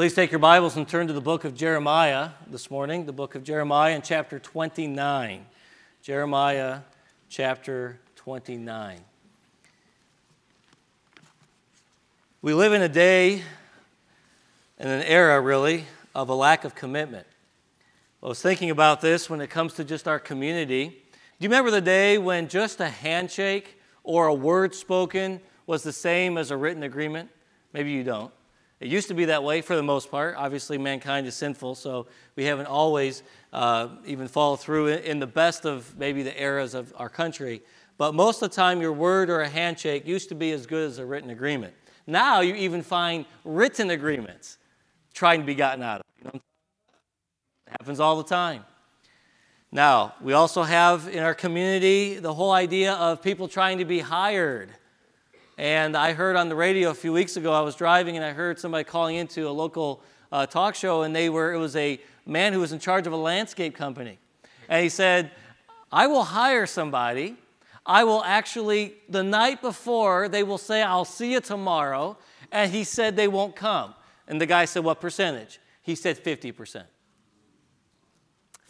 Please take your Bibles and turn to the book of Jeremiah this morning, the book of Jeremiah in chapter 29. Jeremiah chapter 29. We live in a day, in an era really, of a lack of commitment. I was thinking about this when it comes to just our community. Do you remember the day when just a handshake or a word spoken was the same as a written agreement? Maybe you don't. It used to be that way for the most part. Obviously, mankind is sinful, so we haven't always uh, even followed through in the best of maybe the eras of our country. But most of the time, your word or a handshake used to be as good as a written agreement. Now you even find written agreements trying to be gotten out of. You know? It happens all the time. Now, we also have in our community the whole idea of people trying to be hired. And I heard on the radio a few weeks ago, I was driving and I heard somebody calling into a local uh, talk show, and they were, it was a man who was in charge of a landscape company. And he said, I will hire somebody. I will actually, the night before, they will say, I'll see you tomorrow. And he said, they won't come. And the guy said, What percentage? He said, 50%.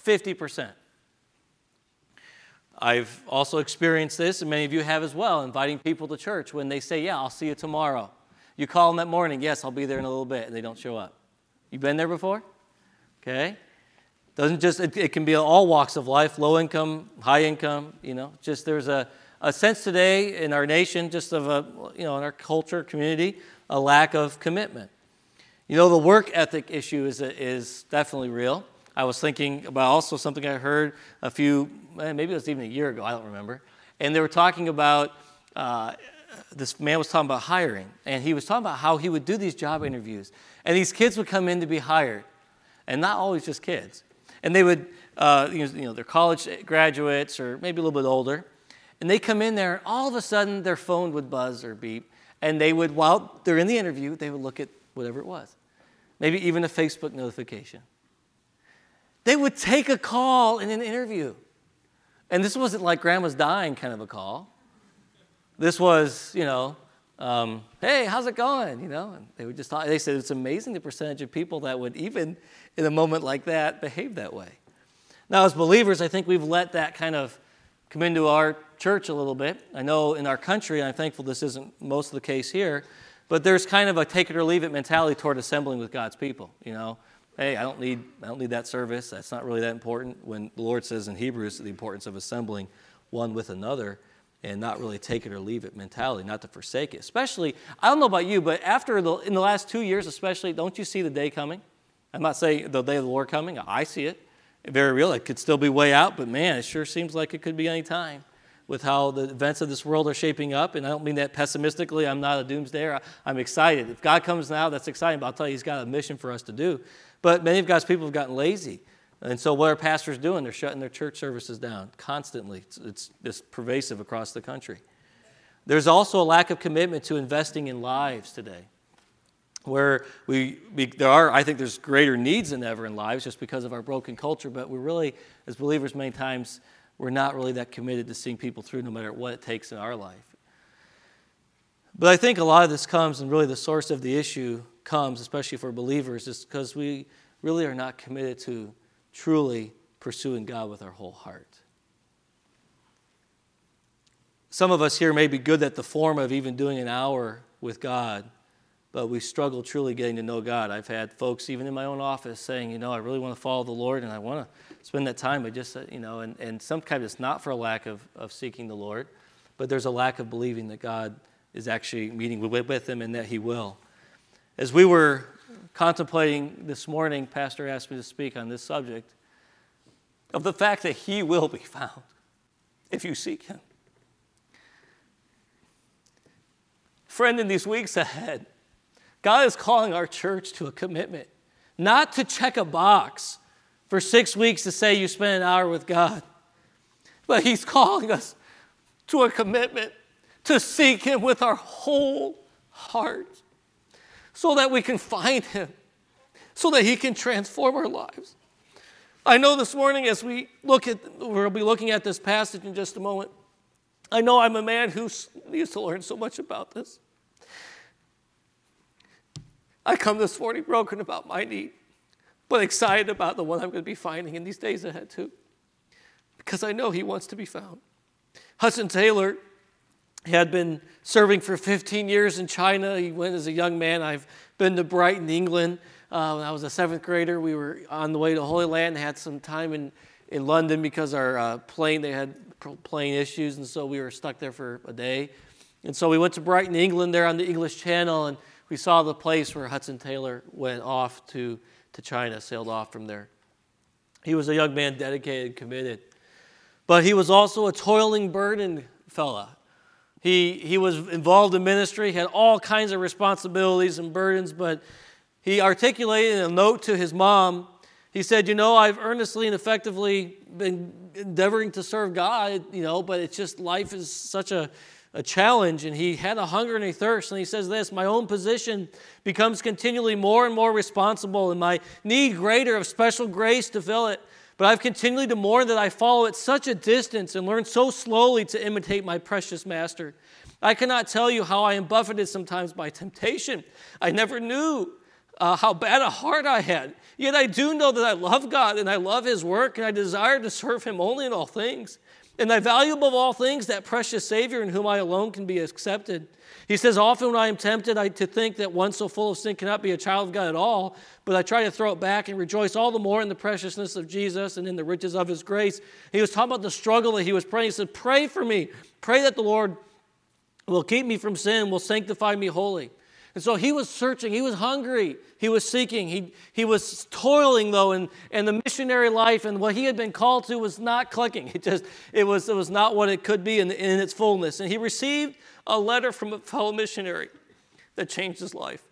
50%. I've also experienced this, and many of you have as well, inviting people to church when they say, Yeah, I'll see you tomorrow. You call them that morning, Yes, I'll be there in a little bit, and they don't show up. You've been there before? Okay. Doesn't just, it, it can be all walks of life, low income, high income, you know, just there's a, a sense today in our nation, just of a, you know, in our culture, community, a lack of commitment. You know, the work ethic issue is, is definitely real. I was thinking about also something I heard a few, eh, maybe it was even a year ago, I don't remember. And they were talking about, uh, this man was talking about hiring, and he was talking about how he would do these job interviews. And these kids would come in to be hired, and not always just kids. And they would, uh, you know, they're college graduates or maybe a little bit older. And they come in there, and all of a sudden their phone would buzz or beep. And they would, while they're in the interview, they would look at whatever it was. Maybe even a Facebook notification. They would take a call in an interview. And this wasn't like grandma's dying kind of a call. This was, you know, um, hey, how's it going? You know, and they would just talk. They said it's amazing the percentage of people that would even in a moment like that behave that way. Now, as believers, I think we've let that kind of come into our church a little bit. I know in our country, and I'm thankful this isn't most of the case here, but there's kind of a take it or leave it mentality toward assembling with God's people. You know, hey, I don't need, I don't need that service. That's not really that important. When the Lord says in Hebrews the importance of assembling one with another and not really take it or leave it mentality, not to forsake it. Especially, I don't know about you, but after the, in the last two years, especially, don't you see the day coming? I'm not saying the day of the Lord coming. I see it. Very real. It could still be way out, but man, it sure seems like it could be any time with how the events of this world are shaping up. And I don't mean that pessimistically. I'm not a doomsdayer. I'm excited. If God comes now, that's exciting, but I'll tell you, He's got a mission for us to do. But many of God's people have gotten lazy. And so, what are pastors doing? They're shutting their church services down constantly. It's, it's pervasive across the country. There's also a lack of commitment to investing in lives today, where we, we, there are, I think there's greater needs than ever in lives just because of our broken culture, but we're really, as believers, many times, we're not really that committed to seeing people through no matter what it takes in our life. But I think a lot of this comes, and really the source of the issue comes, especially for believers, is because we really are not committed to truly pursuing God with our whole heart. Some of us here may be good at the form of even doing an hour with God, but we struggle truly getting to know God. I've had folks, even in my own office, saying, you know, I really want to follow the Lord and I want to spend that time, but just, uh, you know, and, and sometimes it's not for a lack of, of seeking the Lord, but there's a lack of believing that God is actually meeting with, with Him and that He will. As we were contemplating this morning, Pastor asked me to speak on this subject of the fact that He will be found if you seek Him. Friend, in these weeks ahead, God is calling our church to a commitment, not to check a box for six weeks to say you spent an hour with God, but He's calling us to a commitment to seek Him with our whole heart so that we can find Him, so that He can transform our lives. I know this morning, as we look at, we'll be looking at this passage in just a moment. I know I'm a man who needs to learn so much about this. I come this morning broken about my need, but excited about the one I'm going to be finding in these days ahead, too, because I know He wants to be found. Hudson Taylor had been serving for 15 years in China. He went as a young man. I've been to Brighton, England. Uh, when I was a seventh grader, we were on the way to Holy Land, had some time in, in London because our uh, plane, they had plane issues, and so we were stuck there for a day. And so we went to Brighton, England, there on the English Channel, and we saw the place where Hudson Taylor went off to, to China, sailed off from there. He was a young man, dedicated, committed. But he was also a toiling, burdened fella. He, he was involved in ministry, had all kinds of responsibilities and burdens, but he articulated a note to his mom. He said, You know, I've earnestly and effectively been endeavoring to serve God, you know, but it's just life is such a, a challenge. And he had a hunger and a thirst. And he says this My own position becomes continually more and more responsible, and my need greater of special grace to fill it. But I've continually to mourn that I follow at such a distance and learn so slowly to imitate my precious master. I cannot tell you how I am buffeted sometimes by temptation. I never knew uh, how bad a heart I had. Yet I do know that I love God and I love His work and I desire to serve Him only in all things. And I value above all things that precious Savior in whom I alone can be accepted. He says, Often when I am tempted I, to think that one so full of sin cannot be a child of God at all, but I try to throw it back and rejoice all the more in the preciousness of Jesus and in the riches of his grace. He was talking about the struggle that he was praying. He said, Pray for me. Pray that the Lord will keep me from sin, will sanctify me holy. And so he was searching, he was hungry, he was seeking, he, he was toiling though, and, and the missionary life and what he had been called to was not clicking. It just it was it was not what it could be in, in its fullness. And he received a letter from a fellow missionary that changed his life.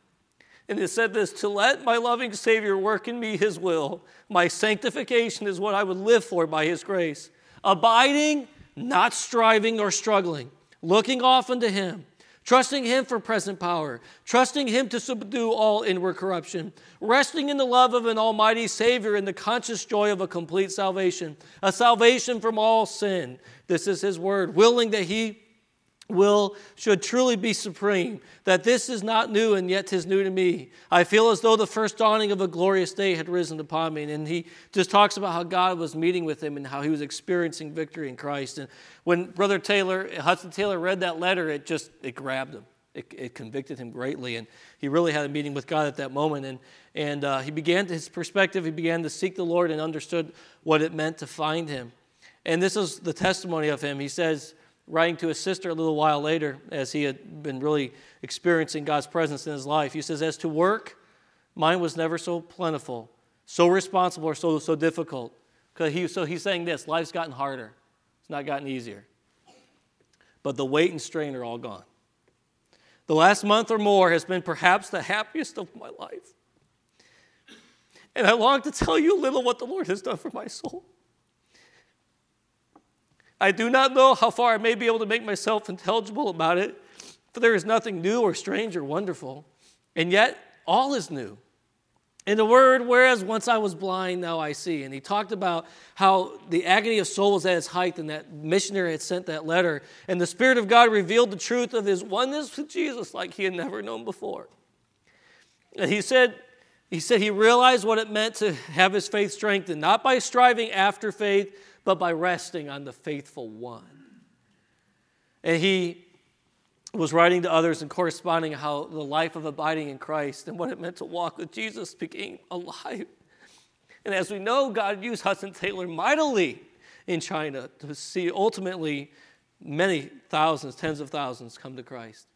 And it said this to let my loving Savior work in me his will. My sanctification is what I would live for by his grace. Abiding, not striving or struggling, looking off unto him, trusting him for present power, trusting him to subdue all inward corruption, resting in the love of an almighty Savior in the conscious joy of a complete salvation, a salvation from all sin. This is his word, willing that he will should truly be supreme that this is not new and yet tis new to me. I feel as though the first dawning of a glorious day had risen upon me. And he just talks about how god was meeting with him and how he was experiencing victory in christ. And when brother taylor hudson taylor read that letter it just it grabbed him. It, it convicted him greatly. And he really had a meeting with god at that moment. And and uh, he began to, his perspective he began to seek the lord and understood what it meant to find him. And this is the testimony of him. He says writing to his sister a little while later, as he had been really experiencing God's presence in his life, he says, As to work, mine was never so plentiful, so responsible, or so, so difficult. He, so he's saying this life's gotten harder, it's not gotten easier. But the weight and strain are all gone. The last month or more has been perhaps the happiest of my life. And I long to tell you little what the Lord has done for my soul. I do not know how far I may be able to make myself intelligible about it, for there is nothing new or strange or wonderful, and yet all is new. In the word, whereas once I was blind, now I see. And he talked about how the agony of soul was at its height, and that missionary had sent that letter. And the Spirit of God revealed the truth of his oneness with Jesus like he had never known before. And he said, he said he realized what it meant to have his faith strengthened, not by striving after faith, but by resting on the faithful one. And he was writing to others and corresponding how the life of abiding in Christ and what it meant to walk with Jesus became alive. And as we know, God used Hudson Taylor mightily in China to see ultimately many thousands, tens of thousands come to Christ.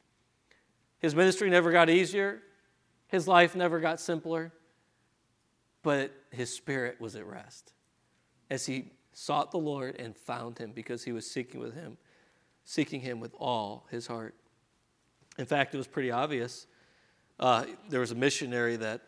His ministry never got easier, his life never got simpler, but his spirit was at rest as he sought the Lord and found him because he was seeking with him, seeking him with all his heart. In fact, it was pretty obvious. Uh, there was a missionary that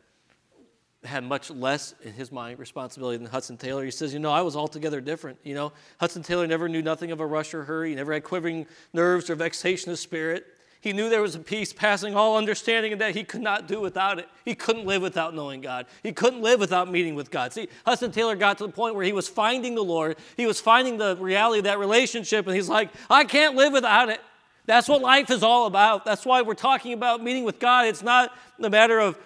had much less in his mind responsibility than Hudson Taylor. He says, You know, I was altogether different. You know, Hudson Taylor never knew nothing of a rush or hurry. He never had quivering nerves or vexation of spirit. He knew there was a peace passing all understanding and that he could not do without it. He couldn't live without knowing God. He couldn't live without meeting with God. See, Hudson Taylor got to the point where he was finding the Lord. He was finding the reality of that relationship, and he's like, I can't live without it. That's what life is all about. That's why we're talking about meeting with God. It's not a matter of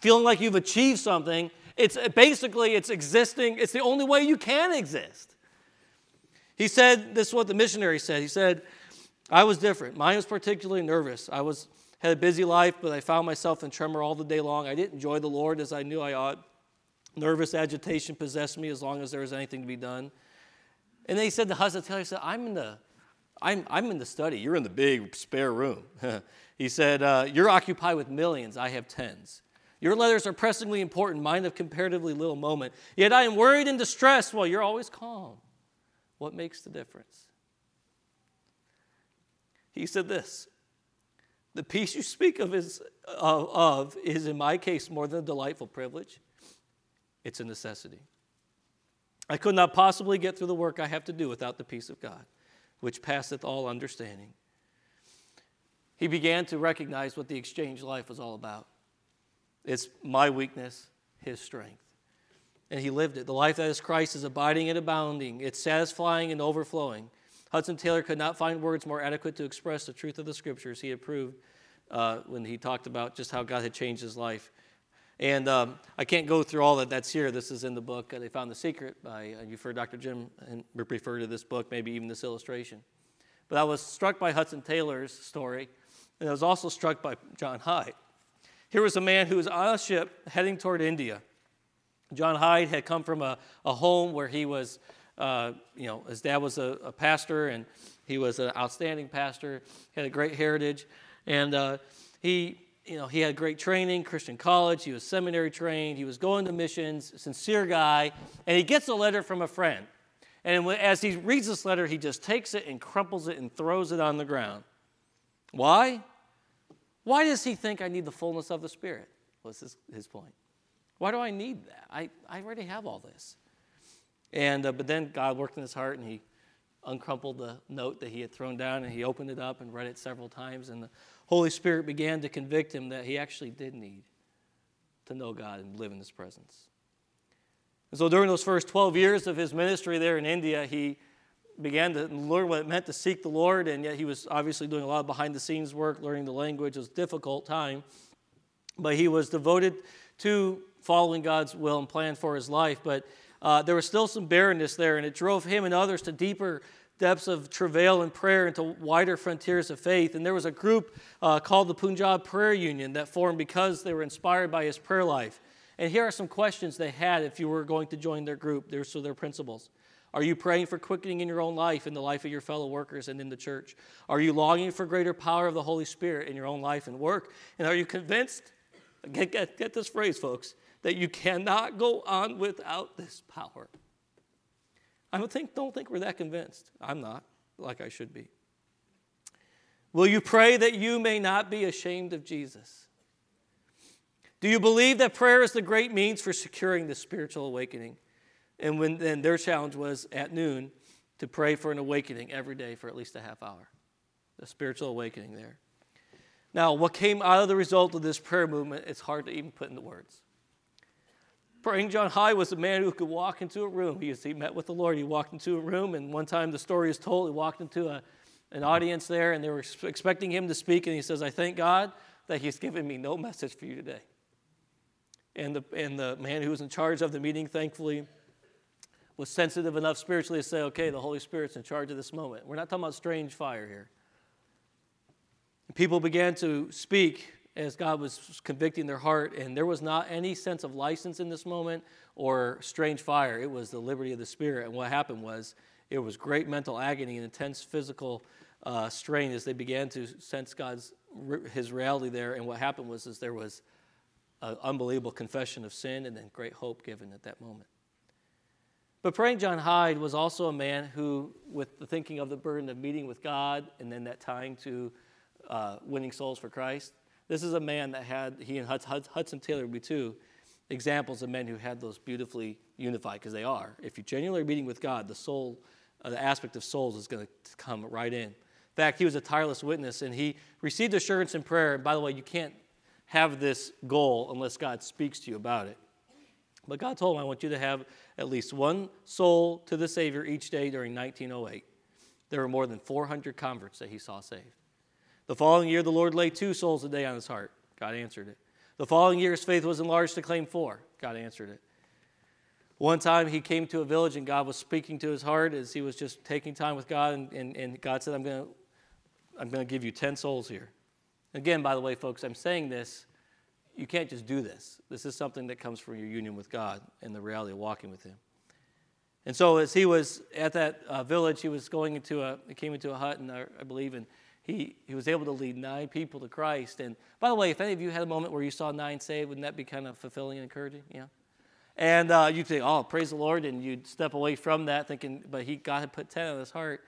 feeling like you've achieved something. It's basically it's existing. It's the only way you can exist. He said, this is what the missionary said. He said, I was different. Mine was particularly nervous. I was had a busy life, but I found myself in tremor all the day long. I didn't enjoy the Lord as I knew I ought. Nervous agitation possessed me as long as there was anything to be done. And then he said to Hudson he said, I'm in the, I'm, I'm in the study. You're in the big spare room. he said, uh, You're occupied with millions. I have tens. Your letters are pressingly important. Mine have comparatively little moment. Yet I am worried and distressed while you're always calm. What makes the difference? He said this The peace you speak of is, of, of is, in my case, more than a delightful privilege, it's a necessity. I could not possibly get through the work I have to do without the peace of God, which passeth all understanding. He began to recognize what the exchange life was all about. It's my weakness, his strength. And he lived it. The life that is Christ is abiding and abounding, it's satisfying and overflowing. Hudson Taylor could not find words more adequate to express the truth of the scriptures he had proved uh, when he talked about just how God had changed his life. And um, I can't go through all that that's here. This is in the book. Uh, they found the secret by, uh, you've heard Dr. Jim and refer to this book, maybe even this illustration. But I was struck by Hudson Taylor's story, and I was also struck by John Hyde. Here was a man who was on a ship heading toward India. John Hyde had come from a, a home where he was, uh, you know, his dad was a, a, pastor and he was an outstanding pastor, had a great heritage. And uh, he, you know, he had great training, Christian college, he was seminary trained, he was going to missions, sincere guy. And he gets a letter from a friend. And as he reads this letter, he just takes it and crumples it and throws it on the ground. Why? Why does he think I need the fullness of the Spirit? Was his, his point. Why do I need that? I, I already have all this. And, uh, but then God worked in his heart and he uncrumpled the note that he had thrown down and he opened it up and read it several times. And the Holy Spirit began to convict him that he actually did need to know God and live in his presence. And so during those first 12 years of his ministry there in India, he began to learn what it meant to seek the Lord, and yet he was obviously doing a lot of behind the scenes work, learning the language. It was a difficult time, but he was devoted to following God's will and plan for his life. But uh, there was still some barrenness there, and it drove him and others to deeper depths of travail and prayer into wider frontiers of faith. And there was a group uh, called the Punjab Prayer Union that formed because they were inspired by his prayer life. And here are some questions they had if you were going to join their group. There's so their principles. Are you praying for quickening in your own life, in the life of your fellow workers, and in the church? Are you longing for greater power of the Holy Spirit in your own life and work? And are you convinced, get, get, get this phrase, folks, that you cannot go on without this power? I don't think, don't think we're that convinced. I'm not, like I should be. Will you pray that you may not be ashamed of Jesus? Do you believe that prayer is the great means for securing the spiritual awakening? And when then their challenge was at noon to pray for an awakening every day for at least a half hour. The spiritual awakening there. Now, what came out of the result of this prayer movement, it's hard to even put into words. Praying John Hyde was a man who could walk into a room. He, he met with the Lord. He walked into a room, and one time the story is told, he walked into a, an audience there, and they were expecting him to speak, and he says, I thank God that he's given me no message for you today. And the, and the man who was in charge of the meeting, thankfully, was sensitive enough spiritually to say, okay, the Holy Spirit's in charge of this moment. We're not talking about strange fire here. People began to speak as God was convicting their heart, and there was not any sense of license in this moment or strange fire. It was the liberty of the Spirit. And what happened was it was great mental agony and intense physical uh, strain as they began to sense God's His reality there. And what happened was is there was an unbelievable confession of sin and then great hope given at that moment. But praying John Hyde was also a man who, with the thinking of the burden of meeting with God and then that tying to uh, winning souls for Christ, this is a man that had, he and Hudson Taylor would be two examples of men who had those beautifully unified, because they are. If you're genuinely meeting with God, the soul, uh, the aspect of souls is going to come right in. In fact, he was a tireless witness and he received assurance in prayer. And by the way, you can't have this goal unless God speaks to you about it. But God told him, I want you to have at least one soul to the Savior each day during 1908. There were more than 400 converts that he saw saved. The following year, the Lord laid two souls a day on his heart. God answered it. The following year, his faith was enlarged to claim four. God answered it. One time he came to a village and God was speaking to his heart as he was just taking time with God, and, and, and God said, I'm going to I'm going to give you 10 souls here. Again, by the way, folks, I'm saying this. You can't just do this. This is something that comes from your union with God and the reality of walking with Him. And so, as he was at that uh, village, he was going into a, he came into a hut, and I, I believe, and he, he was able to lead nine people to Christ. And by the way, if any of you had a moment where you saw nine saved, wouldn't that be kind of fulfilling and encouraging? Yeah. And uh, you'd think, oh, praise the Lord, and you'd step away from that thinking, but he, God had put 10 on his heart.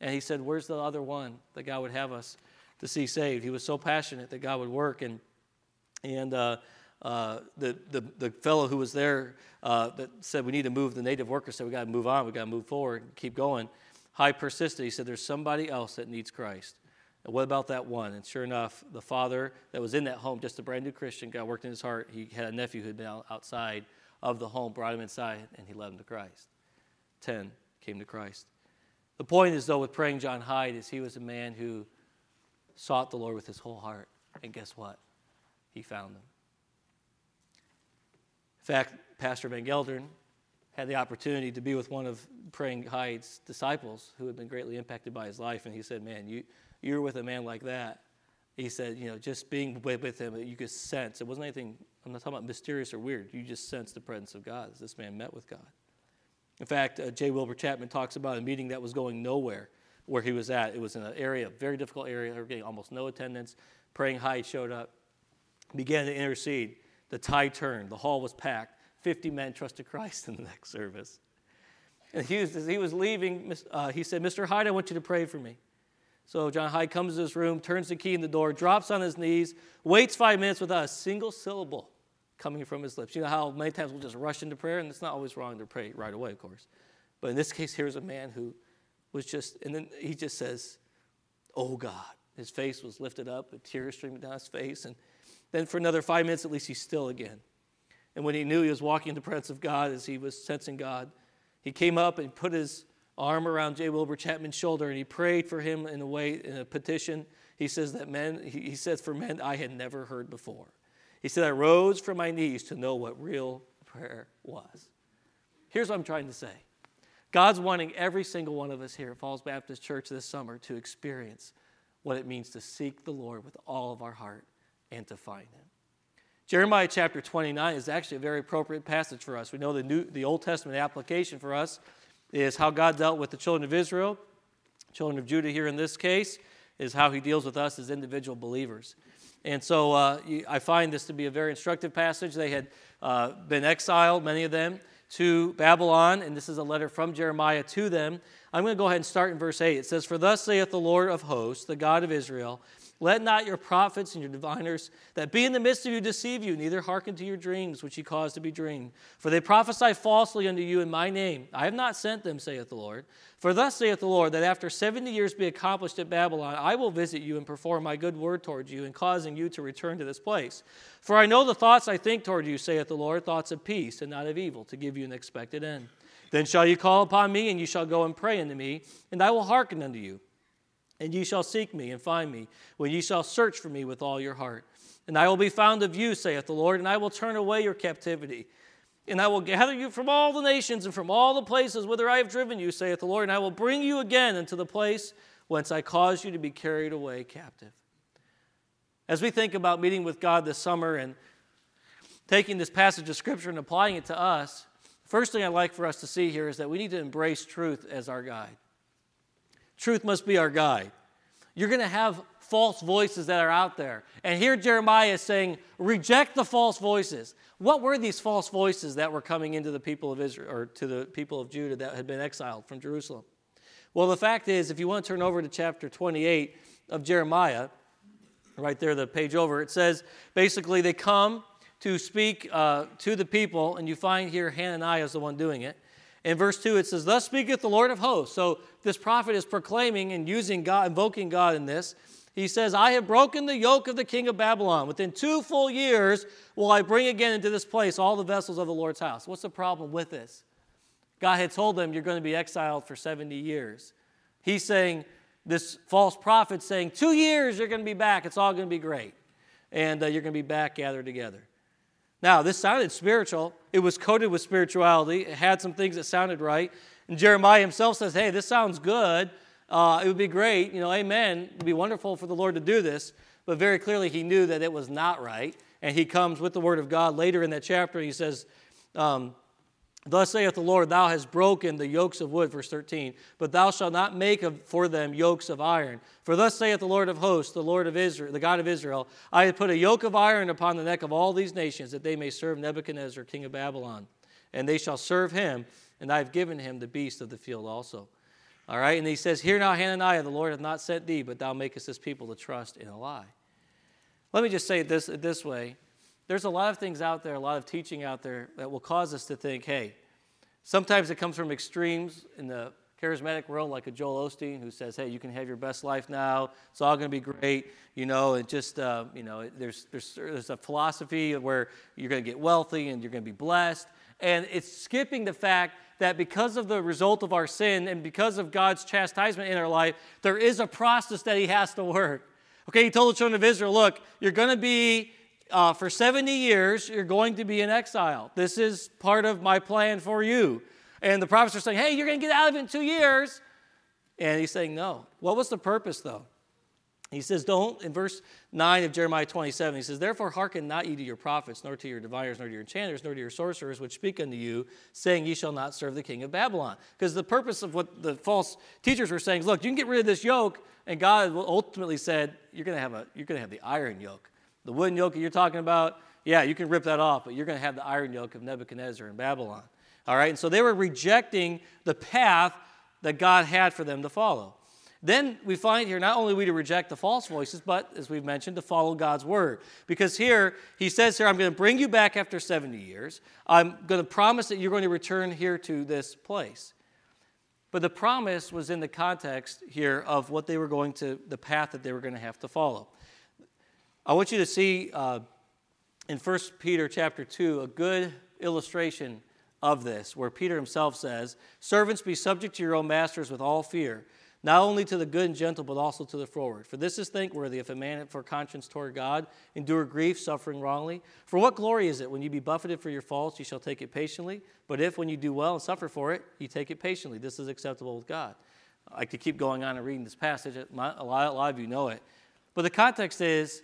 And he said, Where's the other one that God would have us to see saved? He was so passionate that God would work. And, and uh, uh, the, the, the fellow who was there uh, that said, We need to move, the native worker said, We got to move on, we got to move forward, keep going. Hyde persisted. He said, There's somebody else that needs Christ. And what about that one? And sure enough, the father that was in that home, just a brand new Christian, God worked in his heart. He had a nephew who had been outside of the home, brought him inside, and he led him to Christ. Ten came to Christ. The point is, though, with praying John Hyde, is he was a man who sought the Lord with his whole heart. And guess what? He found them. In fact, Pastor Van Gelderen had the opportunity to be with one of Praying Hyde's disciples who had been greatly impacted by his life. And he said, Man, you, you're with a man like that. He said, You know, just being with him, you could sense. It wasn't anything, I'm not talking about mysterious or weird. You just sensed the presence of God this man met with God. In fact, uh, J. Wilbur Chapman talks about a meeting that was going nowhere where he was at. It was in an area, a very difficult area. Getting almost no attendance. Praying Hyde showed up, began to intercede. The tide turned. The hall was packed. 50 men trusted Christ in the next service. And he was, as he was leaving, uh, he said, Mr. Hyde, I want you to pray for me. So John Hyde comes to this room, turns the key in the door, drops on his knees, waits five minutes without a single syllable coming from his lips. You know how many times we'll just rush into prayer, and it's not always wrong to pray right away, of course. But in this case, here's a man who was just, and then he just says, Oh God. His face was lifted up, the tears streaming down his face. And then for another five minutes, at least, he's still again. And when he knew he was walking in the presence of God as he was sensing God, he came up and put his arm around J. Wilbur Chapman's shoulder and he prayed for him in a way, in a petition. He says that men, he says, for men I had never heard before. He said, I rose from my knees to know what real prayer was. Here's what I'm trying to say God's wanting every single one of us here at Falls Baptist Church this summer to experience what it means to seek the Lord with all of our heart and to find Him. Jeremiah chapter 29 is actually a very appropriate passage for us. We know the, New, the Old Testament application for us is how God dealt with the children of Israel, children of Judah here in this case, is how He deals with us as individual believers. And so uh, I find this to be a very instructive passage. They had uh, been exiled, many of them, to Babylon, and this is a letter from Jeremiah to them. I'm going to go ahead and start in verse 8. It says, For thus saith the Lord of hosts, the God of Israel, let not your prophets and your diviners that be in the midst of you deceive you, neither hearken to your dreams which ye cause to be dreamed. For they prophesy falsely unto you in my name. I have not sent them, saith the Lord. For thus saith the Lord, that after seventy years be accomplished at Babylon, I will visit you and perform my good word towards you, in causing you to return to this place. For I know the thoughts I think toward you, saith the Lord, thoughts of peace and not of evil, to give you an expected end. Then shall you call upon me, and you shall go and pray unto me, and I will hearken unto you. And ye shall seek me and find me, when ye shall search for me with all your heart. And I will be found of you, saith the Lord, and I will turn away your captivity. And I will gather you from all the nations and from all the places whither I have driven you, saith the Lord, and I will bring you again into the place whence I caused you to be carried away captive. As we think about meeting with God this summer and taking this passage of Scripture and applying it to us, first thing I'd like for us to see here is that we need to embrace truth as our guide. Truth must be our guide. You're going to have false voices that are out there. And here Jeremiah is saying, reject the false voices. What were these false voices that were coming into the people of Israel or to the people of Judah that had been exiled from Jerusalem? Well, the fact is, if you want to turn over to chapter 28 of Jeremiah, right there, the page over, it says basically they come to speak uh, to the people, and you find here Hananiah is the one doing it. In verse 2, it says, Thus speaketh the Lord of hosts. So this prophet is proclaiming and using God, invoking God in this. He says, I have broken the yoke of the king of Babylon. Within two full years will I bring again into this place all the vessels of the Lord's house. What's the problem with this? God had told them, You're going to be exiled for 70 years. He's saying, this false prophet saying, Two years, you're going to be back. It's all going to be great. And uh, you're going to be back gathered together. Now, this sounded spiritual. It was coated with spirituality. It had some things that sounded right. And Jeremiah himself says, Hey, this sounds good. Uh, it would be great. You know, amen. It would be wonderful for the Lord to do this. But very clearly, he knew that it was not right. And he comes with the word of God later in that chapter. He says, um, Thus saith the Lord, Thou hast broken the yokes of wood, verse 13, but thou shalt not make for them yokes of iron. For thus saith the Lord of hosts, the Lord of Israel, the God of Israel, I have put a yoke of iron upon the neck of all these nations, that they may serve Nebuchadnezzar, king of Babylon. And they shall serve him, and I have given him the beast of the field also. All right, and he says, Hear now, Hananiah, the Lord hath not sent thee, but thou makest this people to trust in a lie. Let me just say it this, this way there's a lot of things out there, a lot of teaching out there that will cause us to think, hey, sometimes it comes from extremes in the charismatic world, like a Joel Osteen who says, hey, you can have your best life now. It's all going to be great. You know, it just, uh, you know, there's, there's, there's a philosophy where you're going to get wealthy and you're going to be blessed. And it's skipping the fact that because of the result of our sin and because of God's chastisement in our life, there is a process that He has to work. Okay, He told the children of Israel, look, you're going to be uh, for 70 years, you're going to be in exile. This is part of my plan for you. And the prophets are saying, hey, you're going to get out of it in two years. And he's saying, no. What was the purpose, though? He says, don't, in verse 9 of Jeremiah 27, he says, Therefore hearken not ye to your prophets, nor to your diviners, nor to your enchanters, nor to your sorcerers, which speak unto you, saying, Ye shall not serve the king of Babylon. Because the purpose of what the false teachers were saying is, look, you can get rid of this yoke, and God ultimately said, You're going to have, you're going to have the iron yoke. The wooden yoke you're talking about, yeah, you can rip that off, but you're going to have the iron yoke of Nebuchadnezzar in Babylon. All right, and so they were rejecting the path that God had for them to follow. Then we find here not only we to reject the false voices, but as we've mentioned, to follow God's word. Because here he says here, I'm going to bring you back after 70 years. I'm going to promise that you're going to return here to this place. But the promise was in the context here of what they were going to, the path that they were going to have to follow. I want you to see uh, in 1 Peter chapter 2 a good illustration of this, where Peter himself says, Servants, be subject to your own masters with all fear, not only to the good and gentle, but also to the froward. For this is thankworthy if a man for conscience toward God endure grief, suffering wrongly. For what glory is it when you be buffeted for your faults, you shall take it patiently? But if when you do well and suffer for it, you take it patiently, this is acceptable with God. I could keep going on and reading this passage. A lot of you know it. But the context is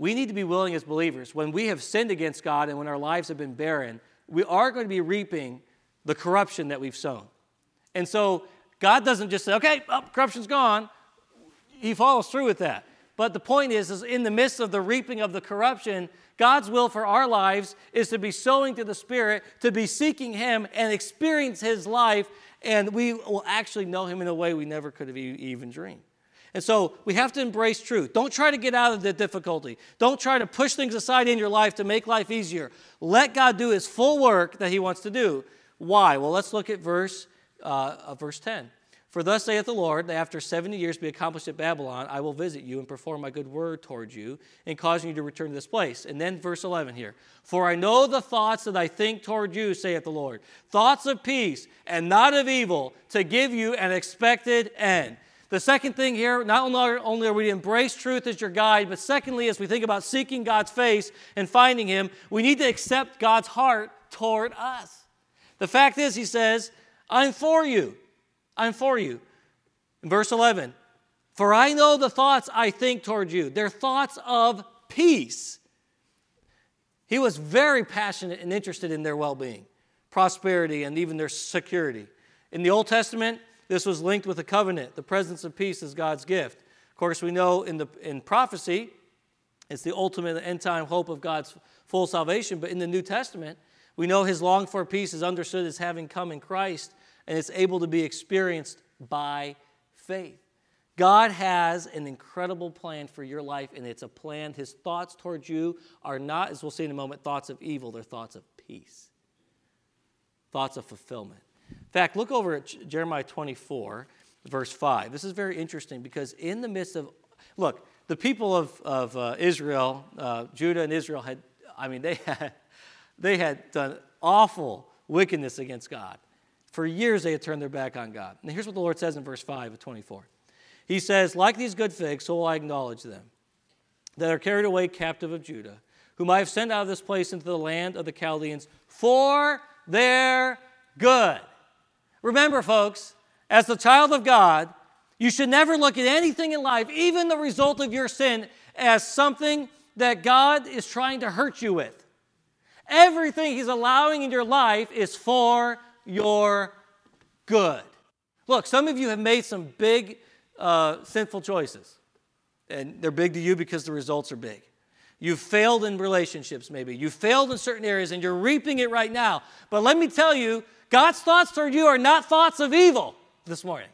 we need to be willing as believers, when we have sinned against God and when our lives have been barren, we are going to be reaping the corruption that we've sown. And so God doesn't just say, okay, oh, corruption's gone. He follows through with that. But the point is, is in the midst of the reaping of the corruption, God's will for our lives is to be sowing to the Spirit, to be seeking Him and experience His life, and we will actually know Him in a way we never could have even dreamed. And so we have to embrace truth. Don't try to get out of the difficulty. Don't try to push things aside in your life to make life easier. Let God do His full work that He wants to do. Why? Well, let's look at verse, uh, verse 10. For thus saith the Lord, that after 70 years be accomplished at Babylon, I will visit you and perform my good word towards you, and causing you to return to this place. And then verse 11 here. For I know the thoughts that I think toward you, saith the Lord, thoughts of peace and not of evil, to give you an expected end. The second thing here, not only are we to embrace truth as your guide, but secondly, as we think about seeking God's face and finding Him, we need to accept God's heart toward us. The fact is, He says, I'm for you. I'm for you. In verse 11, for I know the thoughts I think toward you. They're thoughts of peace. He was very passionate and interested in their well being, prosperity, and even their security. In the Old Testament, this was linked with the covenant. The presence of peace is God's gift. Of course, we know in, the, in prophecy, it's the ultimate end time hope of God's full salvation. But in the New Testament, we know his long for peace is understood as having come in Christ, and it's able to be experienced by faith. God has an incredible plan for your life, and it's a plan. His thoughts towards you are not, as we'll see in a moment, thoughts of evil, they're thoughts of peace, thoughts of fulfillment. In fact, look over at Jeremiah 24, verse 5. This is very interesting because in the midst of, look, the people of, of uh, Israel, uh, Judah and Israel had, I mean, they had, they had done awful wickedness against God. For years they had turned their back on God. And here's what the Lord says in verse 5 of 24. He says, Like these good figs, so will I acknowledge them, that are carried away captive of Judah, whom I have sent out of this place into the land of the Chaldeans for their good. Remember, folks, as the child of God, you should never look at anything in life, even the result of your sin, as something that God is trying to hurt you with. Everything He's allowing in your life is for your good. Look, some of you have made some big uh, sinful choices, and they're big to you because the results are big. You've failed in relationships, maybe. You've failed in certain areas, and you're reaping it right now. But let me tell you, God's thoughts toward you are not thoughts of evil this morning.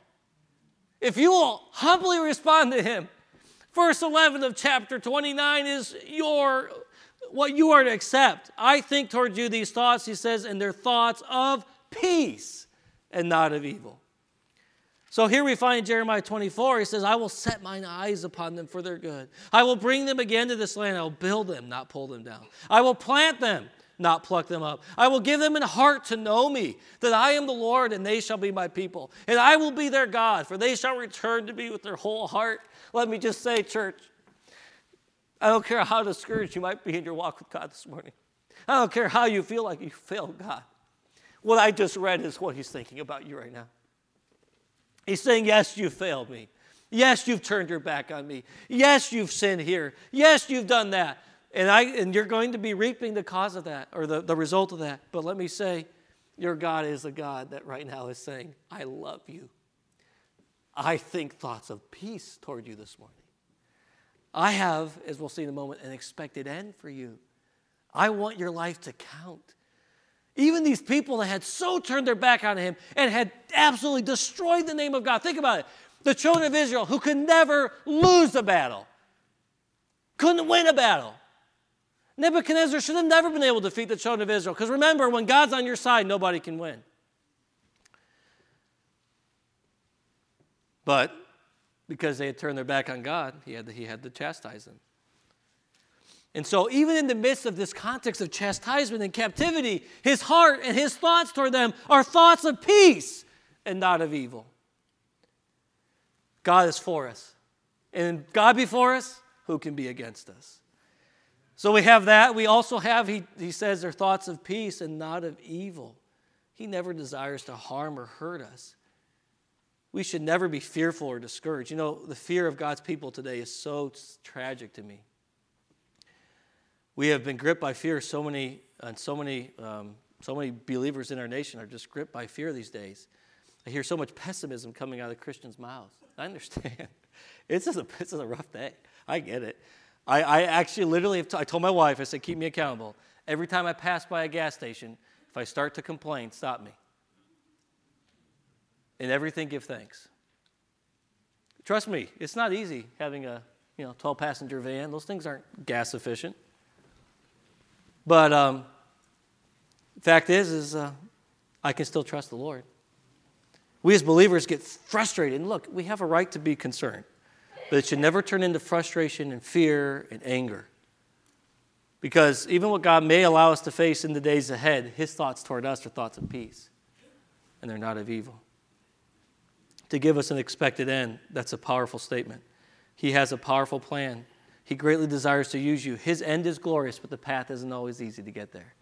If you will humbly respond to Him, verse 11 of chapter 29 is your what you are to accept. I think toward you these thoughts, he says, and they're thoughts of peace and not of evil. So here we find Jeremiah 24. He says, I will set mine eyes upon them for their good. I will bring them again to this land. I will build them, not pull them down. I will plant them, not pluck them up. I will give them a heart to know me, that I am the Lord, and they shall be my people. And I will be their God, for they shall return to me with their whole heart. Let me just say, church, I don't care how discouraged you might be in your walk with God this morning. I don't care how you feel like you failed God. What I just read is what He's thinking about you right now. He's saying, Yes, you failed me. Yes, you've turned your back on me. Yes, you've sinned here. Yes, you've done that. And, I, and you're going to be reaping the cause of that or the, the result of that. But let me say, your God is a God that right now is saying, I love you. I think thoughts of peace toward you this morning. I have, as we'll see in a moment, an expected end for you. I want your life to count. Even these people that had so turned their back on him and had absolutely destroyed the name of God. Think about it. The children of Israel who could never lose a battle, couldn't win a battle. Nebuchadnezzar should have never been able to defeat the children of Israel. Because remember, when God's on your side, nobody can win. But because they had turned their back on God, he had to, he had to chastise them. And so, even in the midst of this context of chastisement and captivity, his heart and his thoughts toward them are thoughts of peace and not of evil. God is for us. And God before us, who can be against us? So we have that. We also have, he, he says, they're thoughts of peace and not of evil. He never desires to harm or hurt us we should never be fearful or discouraged. You know, the fear of God's people today is so tragic to me. We have been gripped by fear. So many, and so many, um, so many believers in our nation are just gripped by fear these days. I hear so much pessimism coming out of Christians' mouths. I understand. It's just a, it's just a rough day. I get it. I, I actually literally, t- I told my wife, I said, keep me accountable. Every time I pass by a gas station, if I start to complain, stop me. In everything, give thanks. Trust me, it's not easy having a you know 12 passenger van. Those things aren't gas efficient. But um, fact is, is uh, I can still trust the Lord. We as believers get frustrated, and look, we have a right to be concerned, but it should never turn into frustration and fear and anger. Because even what God may allow us to face in the days ahead, His thoughts toward us are thoughts of peace, and they're not of evil to give us an expected end. That's a powerful statement. He has a powerful plan. He greatly desires to use you. His end is glorious, but the path isn't always easy to get there.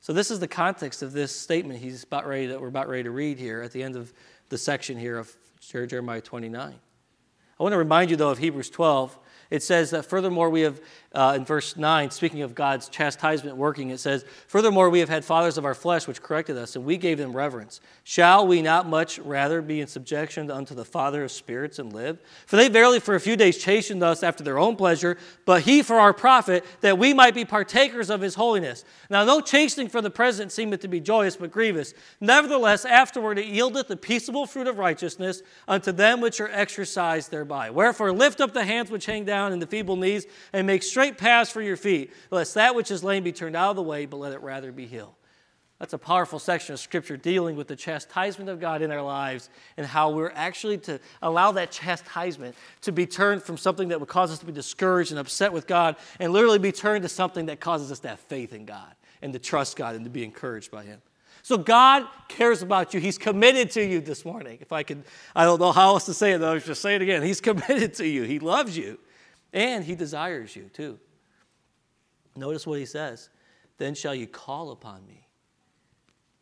So this is the context of this statement he's about ready to, we're about ready to read here at the end of the section here of Jeremiah 29. I want to remind you though of Hebrews 12 it says that furthermore, we have, uh, in verse 9, speaking of God's chastisement working, it says, Furthermore, we have had fathers of our flesh which corrected us, and we gave them reverence. Shall we not much rather be in subjection unto the Father of spirits and live? For they verily for a few days chastened us after their own pleasure, but he for our profit, that we might be partakers of his holiness. Now, no chastening for the present seemeth to be joyous, but grievous. Nevertheless, afterward it yieldeth the peaceable fruit of righteousness unto them which are exercised thereby. Wherefore, lift up the hands which hang down and the feeble knees, and make straight paths for your feet, lest that which is lame be turned out of the way, but let it rather be healed. That's a powerful section of Scripture dealing with the chastisement of God in our lives and how we're actually to allow that chastisement to be turned from something that would cause us to be discouraged and upset with God and literally be turned to something that causes us to have faith in God and to trust God and to be encouraged by Him. So God cares about you. He's committed to you this morning. If I could, I don't know how else to say it, though. I was just say it again. He's committed to you. He loves you. And he desires you too. Notice what he says. Then shall you call upon me.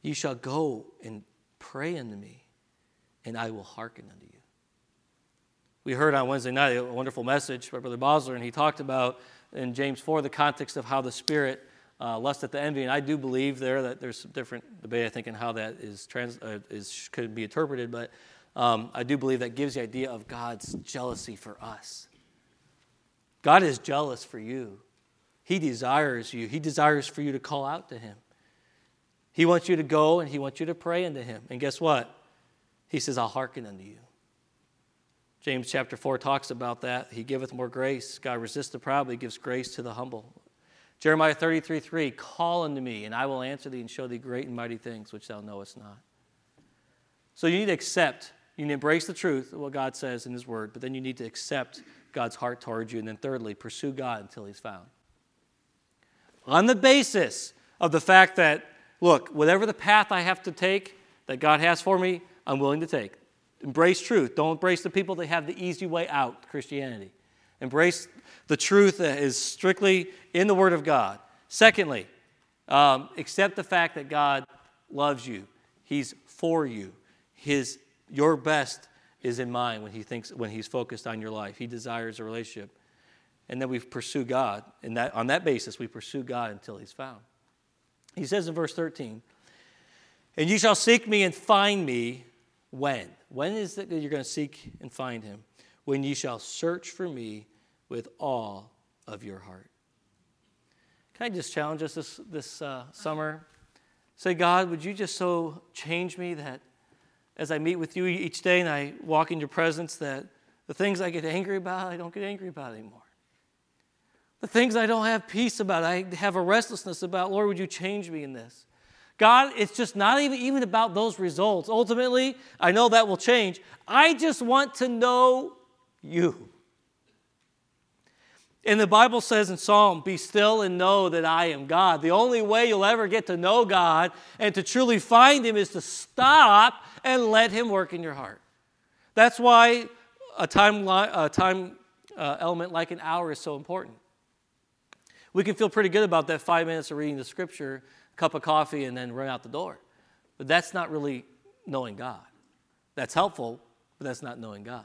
You shall go and pray unto me, and I will hearken unto you. We heard on Wednesday night a wonderful message by Brother Bosler, and he talked about in James 4 the context of how the Spirit uh, lust at the envy. And I do believe there that there's some different debate, I think, in how that is, trans, uh, is could be interpreted, but um, I do believe that gives the idea of God's jealousy for us. God is jealous for you. He desires you. He desires for you to call out to Him. He wants you to go and He wants you to pray unto Him. And guess what? He says, I'll hearken unto you. James chapter 4 talks about that. He giveth more grace. God resists the proud, but He gives grace to the humble. Jeremiah 33 3, call unto me, and I will answer thee and show thee great and mighty things which thou knowest not. So you need to accept, you need to embrace the truth of what God says in His Word, but then you need to accept God's heart towards you. And then thirdly, pursue God until He's found. On the basis of the fact that, look, whatever the path I have to take that God has for me, I'm willing to take. Embrace truth. Don't embrace the people that have the easy way out, Christianity. Embrace the truth that is strictly in the Word of God. Secondly, um, accept the fact that God loves you. He's for you. His, your best is in mind when he thinks when he's focused on your life. He desires a relationship. And then we pursue God. And that, on that basis, we pursue God until he's found. He says in verse 13, And you shall seek me and find me when? When is it that you're going to seek and find him? When you shall search for me with all of your heart. Can I just challenge us this, this uh, summer? Say, God, would you just so change me that as I meet with you each day and I walk in your presence, that the things I get angry about, I don't get angry about anymore. The things I don't have peace about, I have a restlessness about, Lord, would you change me in this? God, it's just not even, even about those results. Ultimately, I know that will change. I just want to know you. And the Bible says in Psalm, Be still and know that I am God. The only way you'll ever get to know God and to truly find Him is to stop and let Him work in your heart. That's why a time, a time uh, element like an hour is so important. We can feel pretty good about that five minutes of reading the scripture, cup of coffee, and then run out the door. But that's not really knowing God. That's helpful, but that's not knowing God.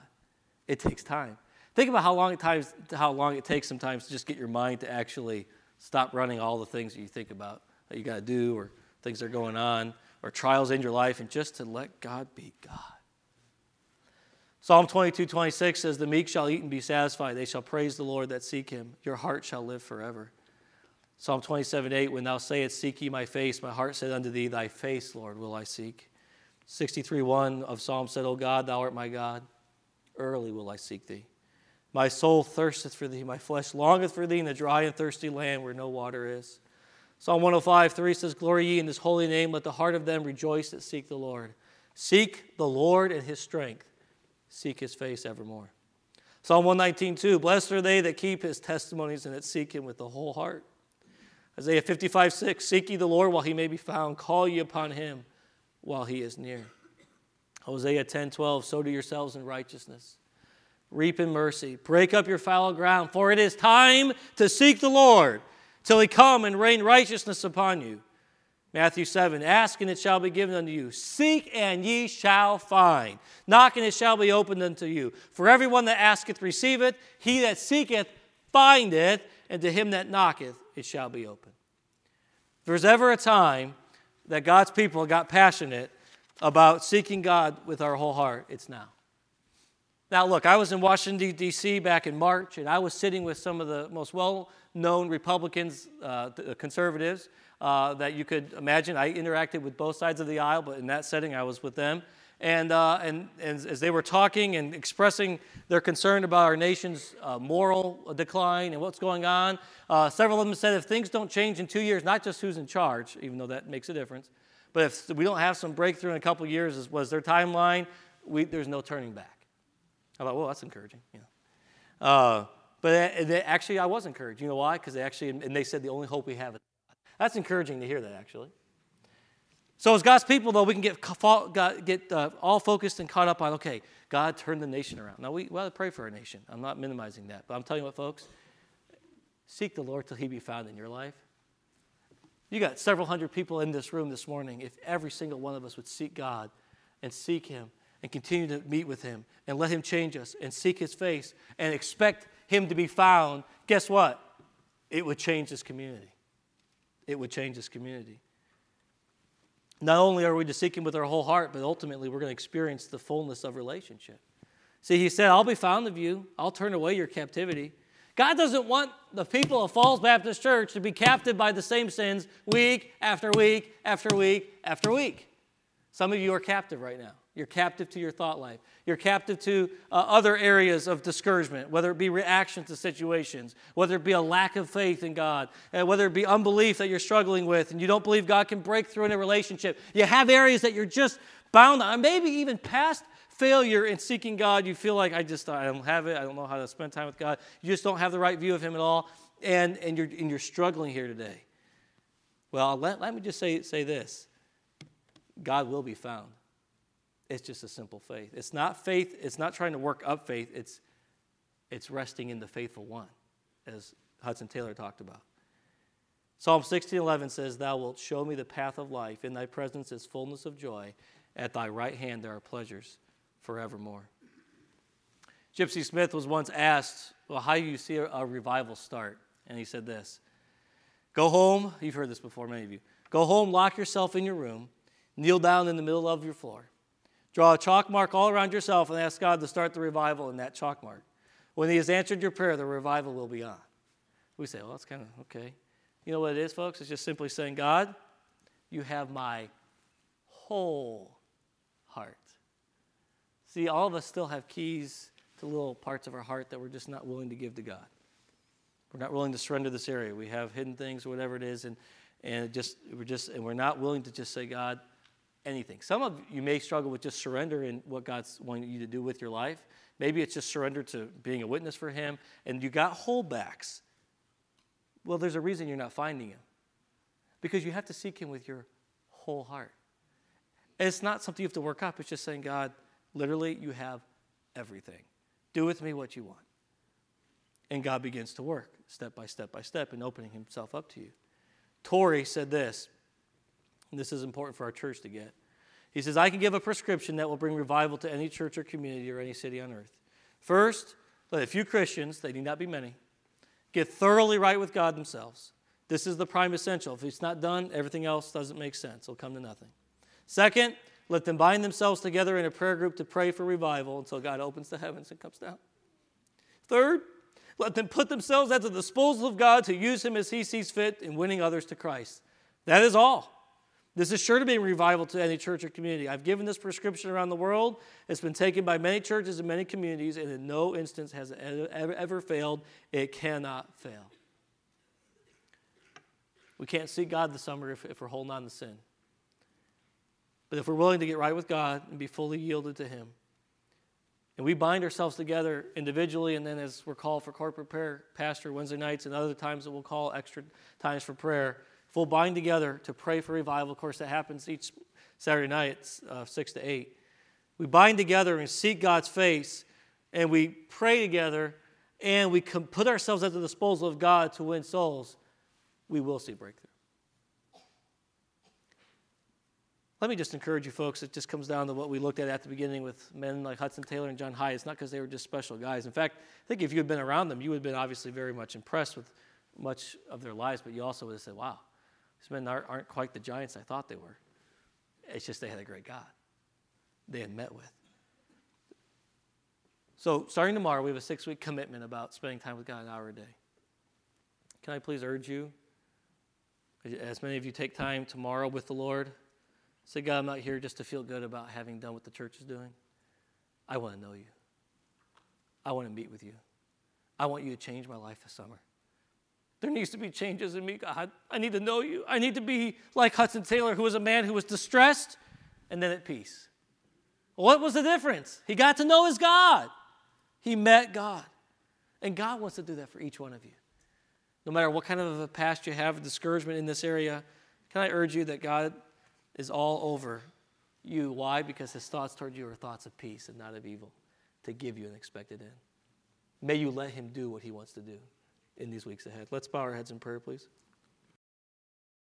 It takes time. Think about how long it, times, how long it takes sometimes to just get your mind to actually stop running all the things that you think about that you got to do or things that are going on or trials in your life and just to let God be God. Psalm 22, 26 says, The meek shall eat and be satisfied. They shall praise the Lord that seek him. Your heart shall live forever. Psalm 27, 8, When thou sayest, Seek ye my face, my heart said unto thee, Thy face, Lord, will I seek. 63, 1 of Psalm said, O God, thou art my God. Early will I seek thee. My soul thirsteth for thee, my flesh longeth for thee in the dry and thirsty land where no water is. Psalm 105, 3 says, Glory ye in his holy name, let the heart of them rejoice that seek the Lord. Seek the Lord and his strength, seek his face evermore. Psalm 119, 2, Blessed are they that keep his testimonies and that seek him with the whole heart. Isaiah 55, 6, Seek ye the Lord while he may be found, call ye upon him while he is near. Hosea 10, 12, Sow to yourselves in righteousness reap in mercy. Break up your fallow ground, for it is time to seek the Lord till he come and rain righteousness upon you. Matthew 7 Ask and it shall be given unto you. Seek and ye shall find. Knock and it shall be opened unto you. For everyone that asketh receiveth, he that seeketh findeth, and to him that knocketh it shall be opened. There's ever a time that God's people got passionate about seeking God with our whole heart, it's now. Now, look, I was in Washington, D.C. back in March, and I was sitting with some of the most well known Republicans, uh, uh, conservatives uh, that you could imagine. I interacted with both sides of the aisle, but in that setting, I was with them. And, uh, and, and, as they were talking and expressing their concern about our nation's uh, moral decline and what's going on, uh, several of them said if things don't change in two years, not just who's in charge, even though that makes a difference, but if we don't have some breakthrough in a couple years, was their timeline, we, there's no turning back. I thought, well, that's encouraging. Know. Uh, but actually, I was encouraged. You know why? Because they actually, and they said the only hope we have is That's encouraging to hear that, actually. So, as God's people, though, we can get, get uh, all focused and caught up on, okay, God turned the nation around. Now, we, we ought to pray for our nation. I'm not minimizing that. But I'm telling you what, folks, seek the Lord till he be found in your life. You got several hundred people in this room this morning. If every single one of us would seek God and seek him and continue to meet with him and let him change us and seek his face and expect him to be found, guess what? It would change this community. It would change this community. Not only are we to seek Him with our whole heart, but ultimately we're going to experience the fullness of relationship. See, He said, I'll be found of you, I'll turn away your captivity. God doesn't want the people of Falls Baptist Church to be captive by the same sins week after week after week after week. Some of you are captive right now. You're captive to your thought life. You're captive to uh, other areas of discouragement, whether it be reaction to situations, whether it be a lack of faith in God, uh, whether it be unbelief that you're struggling with and you don't believe God can break through in a relationship. You have areas that you're just bound on, maybe even past failure in seeking God. You feel like, I just I don't have it. I don't know how to spend time with God. You just don't have the right view of Him at all. And, and, you're, and you're struggling here today. Well, let, let me just say, say this God will be found. It's just a simple faith. It's not faith, it's not trying to work up faith, it's, it's resting in the faithful one, as Hudson Taylor talked about. Psalm 16:11 says, Thou wilt show me the path of life. In thy presence is fullness of joy. At thy right hand there are pleasures forevermore. Gypsy Smith was once asked, Well, how do you see a, a revival start? And he said this Go home, you've heard this before, many of you. Go home, lock yourself in your room, kneel down in the middle of your floor. Draw a chalk mark all around yourself and ask God to start the revival in that chalk mark. When He has answered your prayer, the revival will be on. We say, well, that's kind of okay. You know what it is, folks? It's just simply saying, God, you have my whole heart. See, all of us still have keys to little parts of our heart that we're just not willing to give to God. We're not willing to surrender this area. We have hidden things or whatever it is, and, and just we're just and we're not willing to just say, God, anything. Some of you may struggle with just surrender in what God's wanting you to do with your life. Maybe it's just surrender to being a witness for Him, and you got holdbacks. Well, there's a reason you're not finding Him. Because you have to seek Him with your whole heart. And it's not something you have to work up, it's just saying, God, literally, you have everything. Do with me what you want. And God begins to work step by step by step in opening Himself up to you. Torrey said this and this is important for our church to get. He says, I can give a prescription that will bring revival to any church or community or any city on earth. First, let a few Christians, they need not be many, get thoroughly right with God themselves. This is the prime essential. If it's not done, everything else doesn't make sense. It'll come to nothing. Second, let them bind themselves together in a prayer group to pray for revival until God opens the heavens and comes down. Third, let them put themselves at the disposal of God to use Him as He sees fit in winning others to Christ. That is all. This is sure to be a revival to any church or community. I've given this prescription around the world. It's been taken by many churches and many communities, and in no instance has it ever, ever failed. It cannot fail. We can't see God this summer if, if we're holding on to sin. But if we're willing to get right with God and be fully yielded to Him, and we bind ourselves together individually, and then as we're called for corporate prayer, pastor Wednesday nights, and other times that we'll call extra times for prayer, full bind together to pray for revival. Of course, that happens each Saturday night, uh, 6 to 8. We bind together and seek God's face, and we pray together, and we put ourselves at the disposal of God to win souls. We will see breakthrough. Let me just encourage you, folks. It just comes down to what we looked at at the beginning with men like Hudson Taylor and John Hyde. It's not because they were just special guys. In fact, I think if you had been around them, you would have been obviously very much impressed with much of their lives, but you also would have said, wow, these men aren't, quite the giants I thought they were. It's just they had a great God they had met with. So, starting tomorrow, we have a six week commitment about spending time with God an hour a day. Can I please urge you, as many of you take time tomorrow with the Lord, say, God, I'm not here just to feel good about having done what the church is doing. I want to know you. I want to meet with you. I want you to change my life this summer. There needs to be changes in me, God. I need to know you. I need to be like Hudson Taylor, who was a man who was distressed and then at peace. What was the difference? He got to know his God. He met God. And God wants to do that for each one of you. No matter what kind of a past you have, discouragement in this area, can I urge you that God is all over you? Why? Because his thoughts toward you are thoughts of peace and not of evil, to give you an expected end. May you let him do what he wants to do in these weeks ahead. Let's bow our heads in prayer, please.